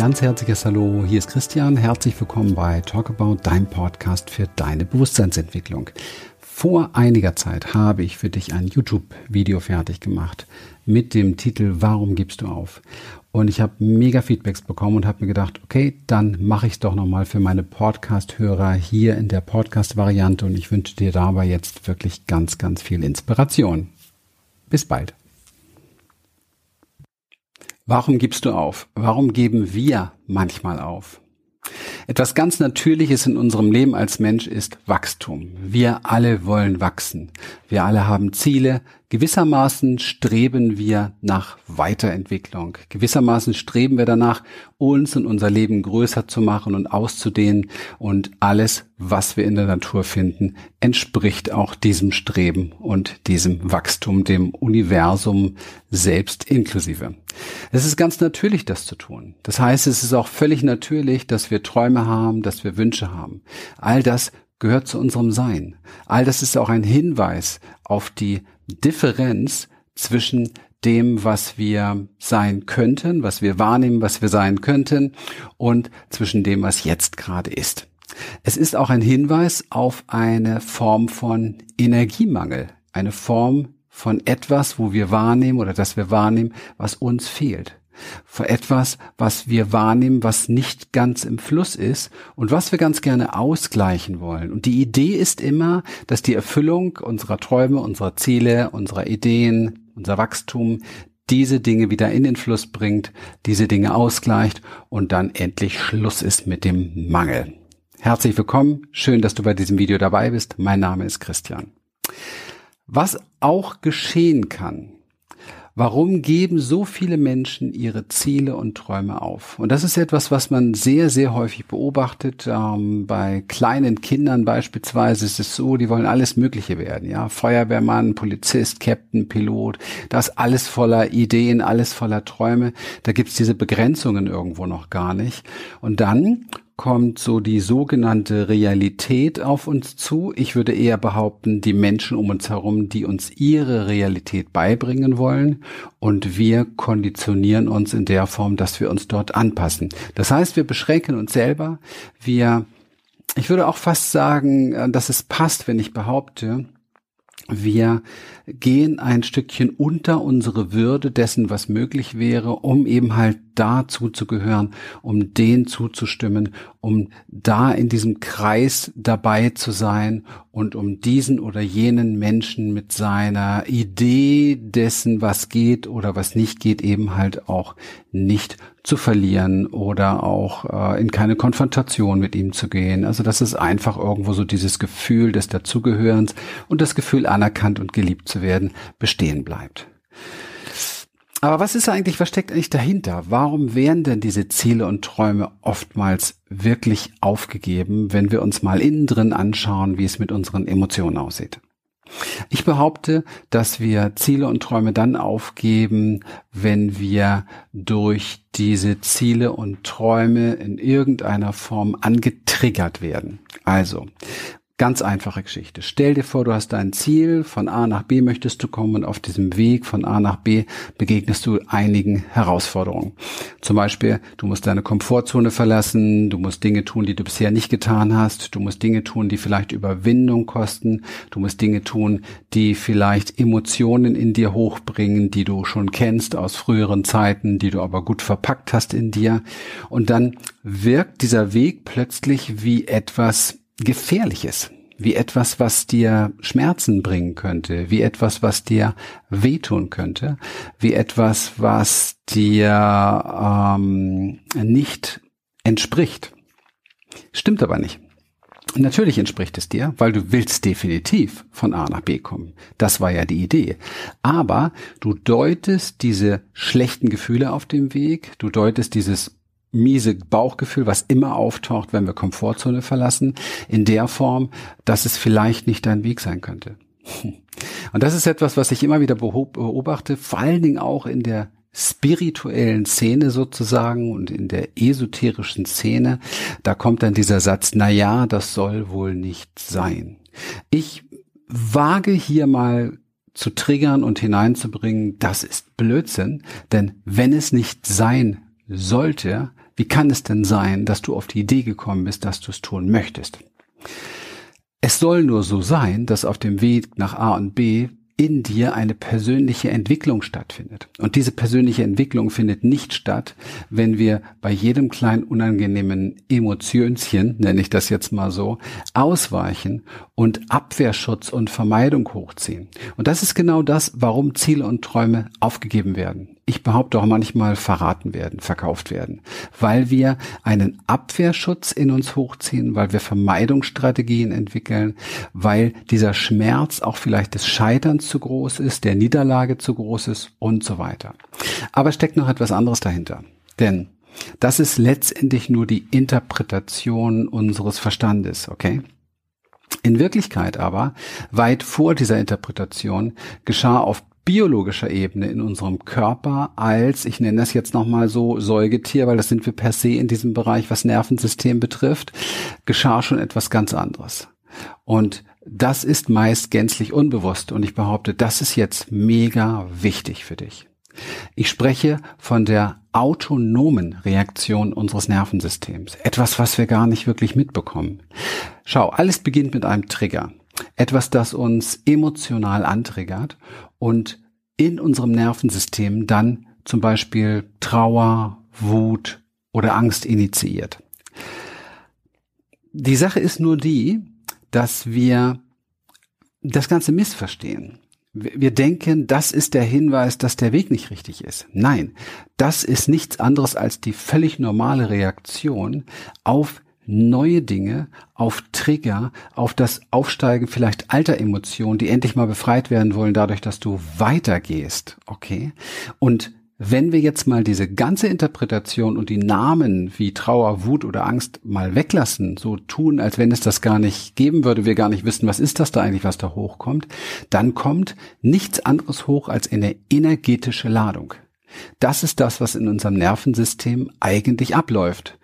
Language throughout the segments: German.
ganz herzliches Hallo. Hier ist Christian. Herzlich willkommen bei Talk About, dein Podcast für deine Bewusstseinsentwicklung. Vor einiger Zeit habe ich für dich ein YouTube-Video fertig gemacht mit dem Titel Warum gibst du auf? Und ich habe mega Feedbacks bekommen und habe mir gedacht, okay, dann mache ich es doch nochmal für meine Podcast-Hörer hier in der Podcast-Variante und ich wünsche dir dabei jetzt wirklich ganz, ganz viel Inspiration. Bis bald. Warum gibst du auf? Warum geben wir manchmal auf? Etwas ganz Natürliches in unserem Leben als Mensch ist Wachstum. Wir alle wollen wachsen. Wir alle haben Ziele, Gewissermaßen streben wir nach Weiterentwicklung. Gewissermaßen streben wir danach, uns und unser Leben größer zu machen und auszudehnen. Und alles, was wir in der Natur finden, entspricht auch diesem Streben und diesem Wachstum, dem Universum selbst inklusive. Es ist ganz natürlich, das zu tun. Das heißt, es ist auch völlig natürlich, dass wir Träume haben, dass wir Wünsche haben. All das gehört zu unserem Sein. All das ist auch ein Hinweis auf die Differenz zwischen dem, was wir sein könnten, was wir wahrnehmen, was wir sein könnten und zwischen dem, was jetzt gerade ist. Es ist auch ein Hinweis auf eine Form von Energiemangel, eine Form von etwas, wo wir wahrnehmen oder dass wir wahrnehmen, was uns fehlt vor etwas, was wir wahrnehmen, was nicht ganz im Fluss ist und was wir ganz gerne ausgleichen wollen. Und die Idee ist immer, dass die Erfüllung unserer Träume, unserer Ziele, unserer Ideen, unser Wachstum diese Dinge wieder in den Fluss bringt, diese Dinge ausgleicht und dann endlich Schluss ist mit dem Mangel. Herzlich willkommen, schön, dass du bei diesem Video dabei bist. Mein Name ist Christian. Was auch geschehen kann, Warum geben so viele Menschen ihre Ziele und Träume auf? Und das ist etwas, was man sehr, sehr häufig beobachtet. Ähm, bei kleinen Kindern beispielsweise ist es so, die wollen alles Mögliche werden. Ja, Feuerwehrmann, Polizist, Captain, Pilot. Da ist alles voller Ideen, alles voller Träume. Da gibt's diese Begrenzungen irgendwo noch gar nicht. Und dann kommt so die sogenannte Realität auf uns zu. Ich würde eher behaupten, die Menschen um uns herum, die uns ihre Realität beibringen wollen und wir konditionieren uns in der Form, dass wir uns dort anpassen. Das heißt, wir beschränken uns selber. Wir, ich würde auch fast sagen, äh, dass es passt, wenn ich behaupte, wir gehen ein Stückchen unter unsere Würde dessen, was möglich wäre, um eben halt dazu zu gehören, um denen zuzustimmen, um da in diesem Kreis dabei zu sein und um diesen oder jenen Menschen mit seiner Idee dessen, was geht oder was nicht geht, eben halt auch nicht zu verlieren oder auch äh, in keine Konfrontation mit ihm zu gehen. Also das ist einfach irgendwo so dieses Gefühl des Dazugehörens und das Gefühl anerkannt und geliebt zu werden bestehen bleibt. Aber was ist eigentlich, was steckt eigentlich dahinter? Warum werden denn diese Ziele und Träume oftmals wirklich aufgegeben, wenn wir uns mal innen drin anschauen, wie es mit unseren Emotionen aussieht? Ich behaupte, dass wir Ziele und Träume dann aufgeben, wenn wir durch diese Ziele und Träume in irgendeiner Form angetriggert werden. Also, Ganz einfache Geschichte. Stell dir vor, du hast ein Ziel, von A nach B möchtest du kommen und auf diesem Weg von A nach B begegnest du einigen Herausforderungen. Zum Beispiel, du musst deine Komfortzone verlassen, du musst Dinge tun, die du bisher nicht getan hast, du musst Dinge tun, die vielleicht Überwindung kosten, du musst Dinge tun, die vielleicht Emotionen in dir hochbringen, die du schon kennst aus früheren Zeiten, die du aber gut verpackt hast in dir. Und dann wirkt dieser Weg plötzlich wie etwas Gefährliches, wie etwas, was dir Schmerzen bringen könnte, wie etwas, was dir wehtun könnte, wie etwas, was dir ähm, nicht entspricht. Stimmt aber nicht. Natürlich entspricht es dir, weil du willst definitiv von A nach B kommen. Das war ja die Idee. Aber du deutest diese schlechten Gefühle auf dem Weg, du deutest dieses miese Bauchgefühl, was immer auftaucht, wenn wir Komfortzone verlassen, in der Form, dass es vielleicht nicht dein Weg sein könnte. Und das ist etwas, was ich immer wieder beobachte, vor allen Dingen auch in der spirituellen Szene sozusagen und in der esoterischen Szene, da kommt dann dieser Satz, na ja, das soll wohl nicht sein. Ich wage hier mal zu triggern und hineinzubringen, das ist Blödsinn, denn wenn es nicht sein sollte, Wie kann es denn sein, dass du auf die Idee gekommen bist, dass du es tun möchtest? Es soll nur so sein, dass auf dem Weg nach A und B in dir eine persönliche Entwicklung stattfindet. Und diese persönliche Entwicklung findet nicht statt, wenn wir bei jedem kleinen unangenehmen Emotionchen, nenne ich das jetzt mal so, ausweichen und Abwehrschutz und Vermeidung hochziehen. Und das ist genau das, warum Ziele und Träume aufgegeben werden ich behaupte auch manchmal verraten werden, verkauft werden, weil wir einen Abwehrschutz in uns hochziehen, weil wir Vermeidungsstrategien entwickeln, weil dieser Schmerz auch vielleicht des Scheiterns zu groß ist, der Niederlage zu groß ist und so weiter. Aber steckt noch etwas anderes dahinter. Denn das ist letztendlich nur die Interpretation unseres Verstandes, okay? In Wirklichkeit aber, weit vor dieser Interpretation, geschah auf biologischer Ebene in unserem Körper als, ich nenne das jetzt nochmal so, Säugetier, weil das sind wir per se in diesem Bereich, was Nervensystem betrifft, geschah schon etwas ganz anderes. Und das ist meist gänzlich unbewusst und ich behaupte, das ist jetzt mega wichtig für dich. Ich spreche von der autonomen Reaktion unseres Nervensystems. Etwas, was wir gar nicht wirklich mitbekommen. Schau, alles beginnt mit einem Trigger. Etwas, das uns emotional antriggert und in unserem Nervensystem dann zum Beispiel Trauer, Wut oder Angst initiiert. Die Sache ist nur die, dass wir das Ganze missverstehen. Wir denken, das ist der Hinweis, dass der Weg nicht richtig ist. Nein, das ist nichts anderes als die völlig normale Reaktion auf neue Dinge, auf Trigger, auf das Aufsteigen vielleicht alter Emotionen, die endlich mal befreit werden wollen, dadurch, dass du weitergehst. Okay? Und wenn wir jetzt mal diese ganze Interpretation und die Namen wie Trauer, Wut oder Angst mal weglassen, so tun, als wenn es das gar nicht geben würde, wir gar nicht wissen, was ist das da eigentlich, was da hochkommt, dann kommt nichts anderes hoch als eine energetische Ladung. Das ist das, was in unserem Nervensystem eigentlich abläuft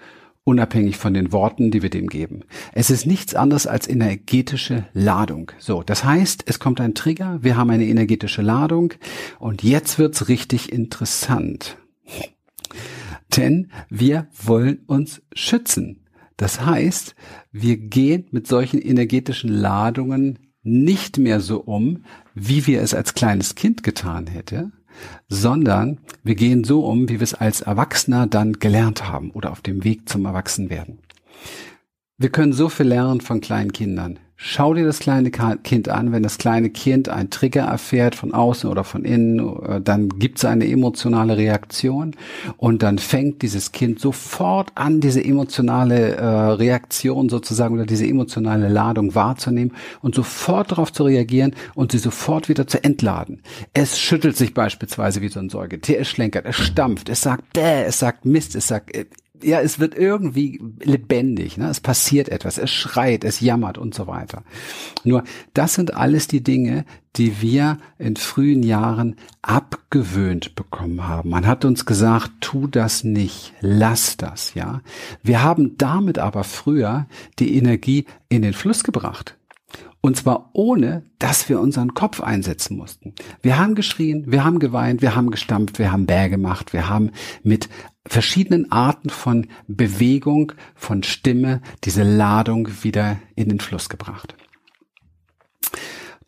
unabhängig von den Worten, die wir dem geben. Es ist nichts anderes als energetische Ladung. So, das heißt, es kommt ein Trigger, wir haben eine energetische Ladung und jetzt wird's richtig interessant. Denn wir wollen uns schützen. Das heißt, wir gehen mit solchen energetischen Ladungen nicht mehr so um, wie wir es als kleines Kind getan hätte, sondern wir gehen so um, wie wir es als Erwachsener dann gelernt haben oder auf dem Weg zum Erwachsenwerden. Wir können so viel lernen von kleinen Kindern. Schau dir das kleine Kind an. Wenn das kleine Kind einen Trigger erfährt von außen oder von innen, äh, dann gibt es eine emotionale Reaktion. Und dann fängt dieses Kind sofort an, diese emotionale äh, Reaktion sozusagen oder diese emotionale Ladung wahrzunehmen und sofort darauf zu reagieren und sie sofort wieder zu entladen. Es schüttelt sich beispielsweise wie so ein Säugetier, es schlenkert, es stampft, es sagt Bäh, es sagt Mist, es sagt äh, ja, es wird irgendwie lebendig, ne? es passiert etwas, es schreit, es jammert und so weiter. Nur das sind alles die Dinge, die wir in frühen Jahren abgewöhnt bekommen haben. Man hat uns gesagt, tu das nicht, lass das, ja. Wir haben damit aber früher die Energie in den Fluss gebracht. Und zwar ohne, dass wir unseren Kopf einsetzen mussten. Wir haben geschrien, wir haben geweint, wir haben gestampft, wir haben Bär gemacht, wir haben mit verschiedenen Arten von Bewegung, von Stimme diese Ladung wieder in den Fluss gebracht.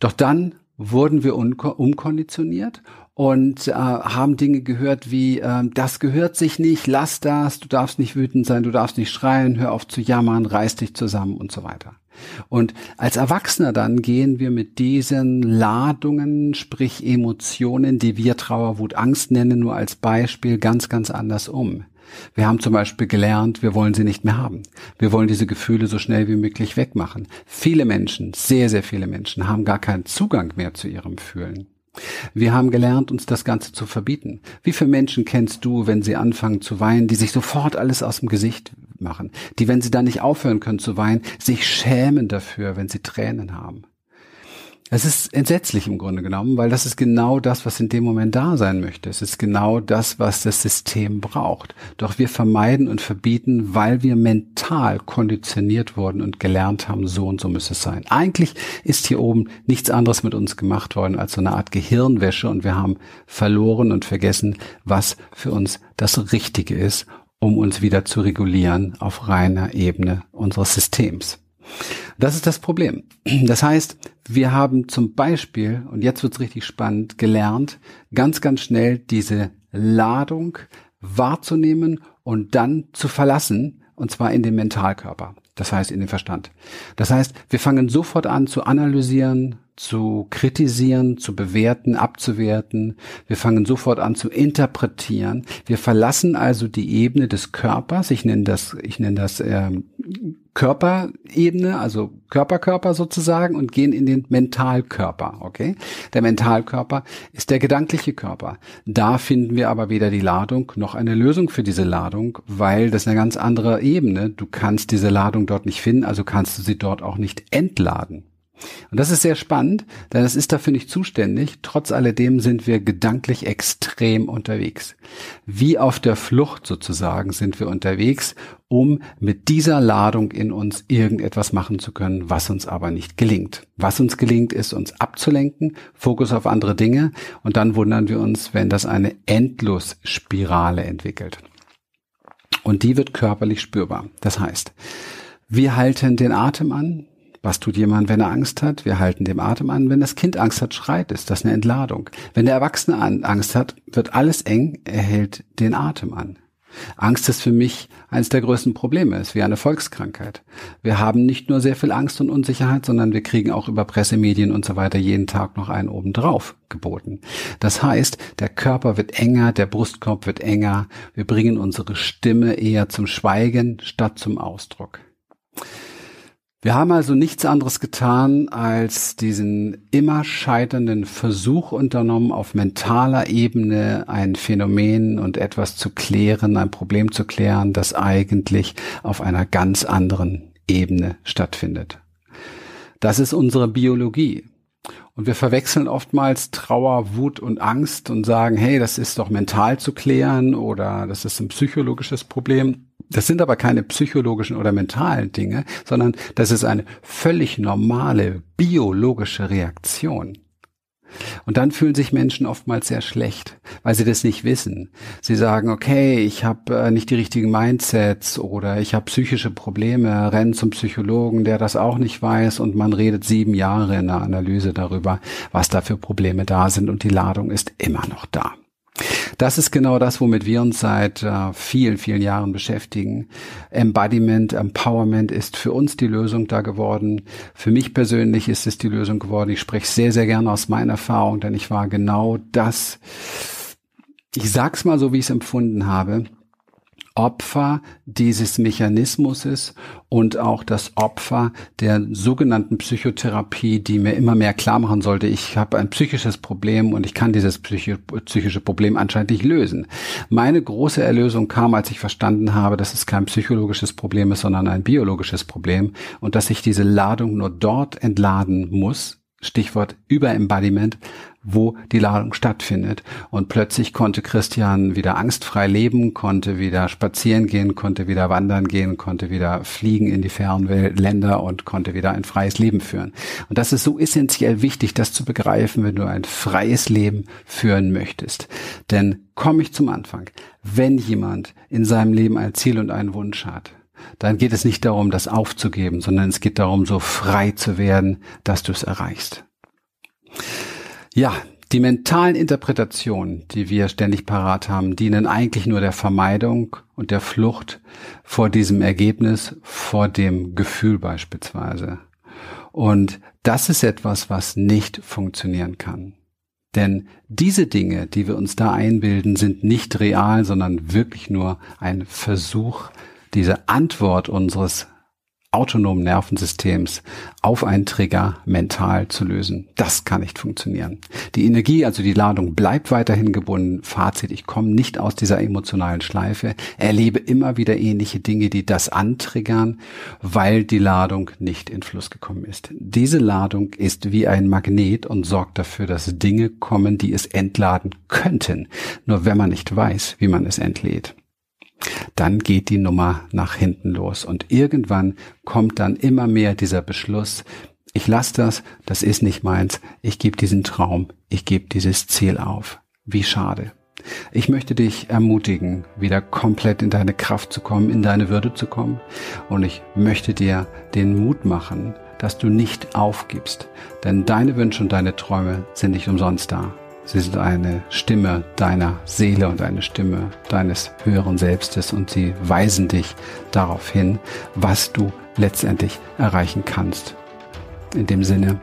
Doch dann wurden wir umkonditioniert und äh, haben Dinge gehört wie, äh, das gehört sich nicht, lass das, du darfst nicht wütend sein, du darfst nicht schreien, hör auf zu jammern, reiß dich zusammen und so weiter. Und als Erwachsener dann gehen wir mit diesen Ladungen, sprich Emotionen, die wir Trauer, Wut, Angst nennen, nur als Beispiel ganz, ganz anders um. Wir haben zum Beispiel gelernt, wir wollen sie nicht mehr haben. Wir wollen diese Gefühle so schnell wie möglich wegmachen. Viele Menschen, sehr, sehr viele Menschen haben gar keinen Zugang mehr zu ihrem Fühlen. Wir haben gelernt, uns das Ganze zu verbieten. Wie viele Menschen kennst du, wenn sie anfangen zu weinen, die sich sofort alles aus dem Gesicht machen, die, wenn sie dann nicht aufhören können zu weinen, sich schämen dafür, wenn sie Tränen haben? Es ist entsetzlich im Grunde genommen, weil das ist genau das, was in dem Moment da sein möchte. Es ist genau das, was das System braucht. Doch wir vermeiden und verbieten, weil wir mental konditioniert wurden und gelernt haben, so und so müsste es sein. Eigentlich ist hier oben nichts anderes mit uns gemacht worden als so eine Art Gehirnwäsche und wir haben verloren und vergessen, was für uns das Richtige ist um uns wieder zu regulieren auf reiner Ebene unseres Systems. Das ist das Problem. Das heißt, wir haben zum Beispiel, und jetzt wird's richtig spannend, gelernt, ganz, ganz schnell diese Ladung wahrzunehmen und dann zu verlassen, und zwar in den Mentalkörper, das heißt in den Verstand. Das heißt, wir fangen sofort an zu analysieren, zu kritisieren, zu bewerten, abzuwerten. Wir fangen sofort an zu interpretieren. Wir verlassen also die Ebene des Körpers. Ich nenne das, ich nenne das ähm, Körperebene, also Körperkörper sozusagen und gehen in den Mentalkörper, okay? Der Mentalkörper ist der gedankliche Körper. Da finden wir aber weder die Ladung noch eine Lösung für diese Ladung, weil das eine ganz andere Ebene. Du kannst diese Ladung dort nicht finden, also kannst du sie dort auch nicht entladen. Und das ist sehr spannend, denn es ist dafür nicht zuständig. Trotz alledem sind wir gedanklich extrem unterwegs. Wie auf der Flucht sozusagen sind wir unterwegs, um mit dieser Ladung in uns irgendetwas machen zu können, was uns aber nicht gelingt. Was uns gelingt, ist uns abzulenken, Fokus auf andere Dinge und dann wundern wir uns, wenn das eine Endlosspirale entwickelt. Und die wird körperlich spürbar. Das heißt, wir halten den Atem an, was tut jemand, wenn er Angst hat? Wir halten dem Atem an. Wenn das Kind Angst hat, schreit es. Das ist eine Entladung. Wenn der Erwachsene Angst hat, wird alles eng. Er hält den Atem an. Angst ist für mich eines der größten Probleme, ist wie eine Volkskrankheit. Wir haben nicht nur sehr viel Angst und Unsicherheit, sondern wir kriegen auch über Pressemedien und so weiter jeden Tag noch einen obendrauf geboten. Das heißt, der Körper wird enger, der Brustkorb wird enger, wir bringen unsere Stimme eher zum Schweigen statt zum Ausdruck. Wir haben also nichts anderes getan, als diesen immer scheiternden Versuch unternommen, auf mentaler Ebene ein Phänomen und etwas zu klären, ein Problem zu klären, das eigentlich auf einer ganz anderen Ebene stattfindet. Das ist unsere Biologie. Und wir verwechseln oftmals Trauer, Wut und Angst und sagen, hey, das ist doch mental zu klären oder das ist ein psychologisches Problem. Das sind aber keine psychologischen oder mentalen Dinge, sondern das ist eine völlig normale biologische Reaktion. Und dann fühlen sich Menschen oftmals sehr schlecht, weil sie das nicht wissen. Sie sagen, okay, ich habe äh, nicht die richtigen Mindsets oder ich habe psychische Probleme, rennen zum Psychologen, der das auch nicht weiß und man redet sieben Jahre in der Analyse darüber, was da für Probleme da sind und die Ladung ist immer noch da. Das ist genau das, womit wir uns seit äh, vielen, vielen Jahren beschäftigen. Embodiment, Empowerment ist für uns die Lösung da geworden. Für mich persönlich ist es die Lösung geworden. Ich spreche sehr, sehr gerne aus meiner Erfahrung, denn ich war genau das, ich sag's mal so, wie ich es empfunden habe, Opfer dieses Mechanismus ist und auch das Opfer der sogenannten Psychotherapie, die mir immer mehr klar machen sollte, ich habe ein psychisches Problem und ich kann dieses psychische Problem anscheinend nicht lösen. Meine große Erlösung kam, als ich verstanden habe, dass es kein psychologisches Problem ist, sondern ein biologisches Problem und dass ich diese Ladung nur dort entladen muss, Stichwort Überembodiment, wo die Ladung stattfindet. Und plötzlich konnte Christian wieder angstfrei leben, konnte wieder spazieren gehen, konnte wieder wandern gehen, konnte wieder fliegen in die fernen Länder und konnte wieder ein freies Leben führen. Und das ist so essentiell wichtig, das zu begreifen, wenn du ein freies Leben führen möchtest. Denn komme ich zum Anfang. Wenn jemand in seinem Leben ein Ziel und einen Wunsch hat, dann geht es nicht darum, das aufzugeben, sondern es geht darum, so frei zu werden, dass du es erreichst. Ja, die mentalen Interpretationen, die wir ständig parat haben, dienen eigentlich nur der Vermeidung und der Flucht vor diesem Ergebnis, vor dem Gefühl beispielsweise. Und das ist etwas, was nicht funktionieren kann. Denn diese Dinge, die wir uns da einbilden, sind nicht real, sondern wirklich nur ein Versuch, diese Antwort unseres autonomen Nervensystems auf einen Trigger mental zu lösen. Das kann nicht funktionieren. Die Energie, also die Ladung bleibt weiterhin gebunden. Fazit, ich komme nicht aus dieser emotionalen Schleife, erlebe immer wieder ähnliche Dinge, die das antriggern, weil die Ladung nicht in Fluss gekommen ist. Diese Ladung ist wie ein Magnet und sorgt dafür, dass Dinge kommen, die es entladen könnten. Nur wenn man nicht weiß, wie man es entlädt dann geht die Nummer nach hinten los. Und irgendwann kommt dann immer mehr dieser Beschluss, ich lasse das, das ist nicht meins, ich gebe diesen Traum, ich gebe dieses Ziel auf. Wie schade. Ich möchte dich ermutigen, wieder komplett in deine Kraft zu kommen, in deine Würde zu kommen. Und ich möchte dir den Mut machen, dass du nicht aufgibst. Denn deine Wünsche und deine Träume sind nicht umsonst da. Sie sind eine Stimme deiner Seele und eine Stimme deines höheren Selbstes und sie weisen dich darauf hin, was du letztendlich erreichen kannst. In dem Sinne,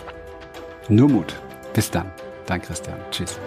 nur Mut. Bis dann. Dein Christian. Tschüss.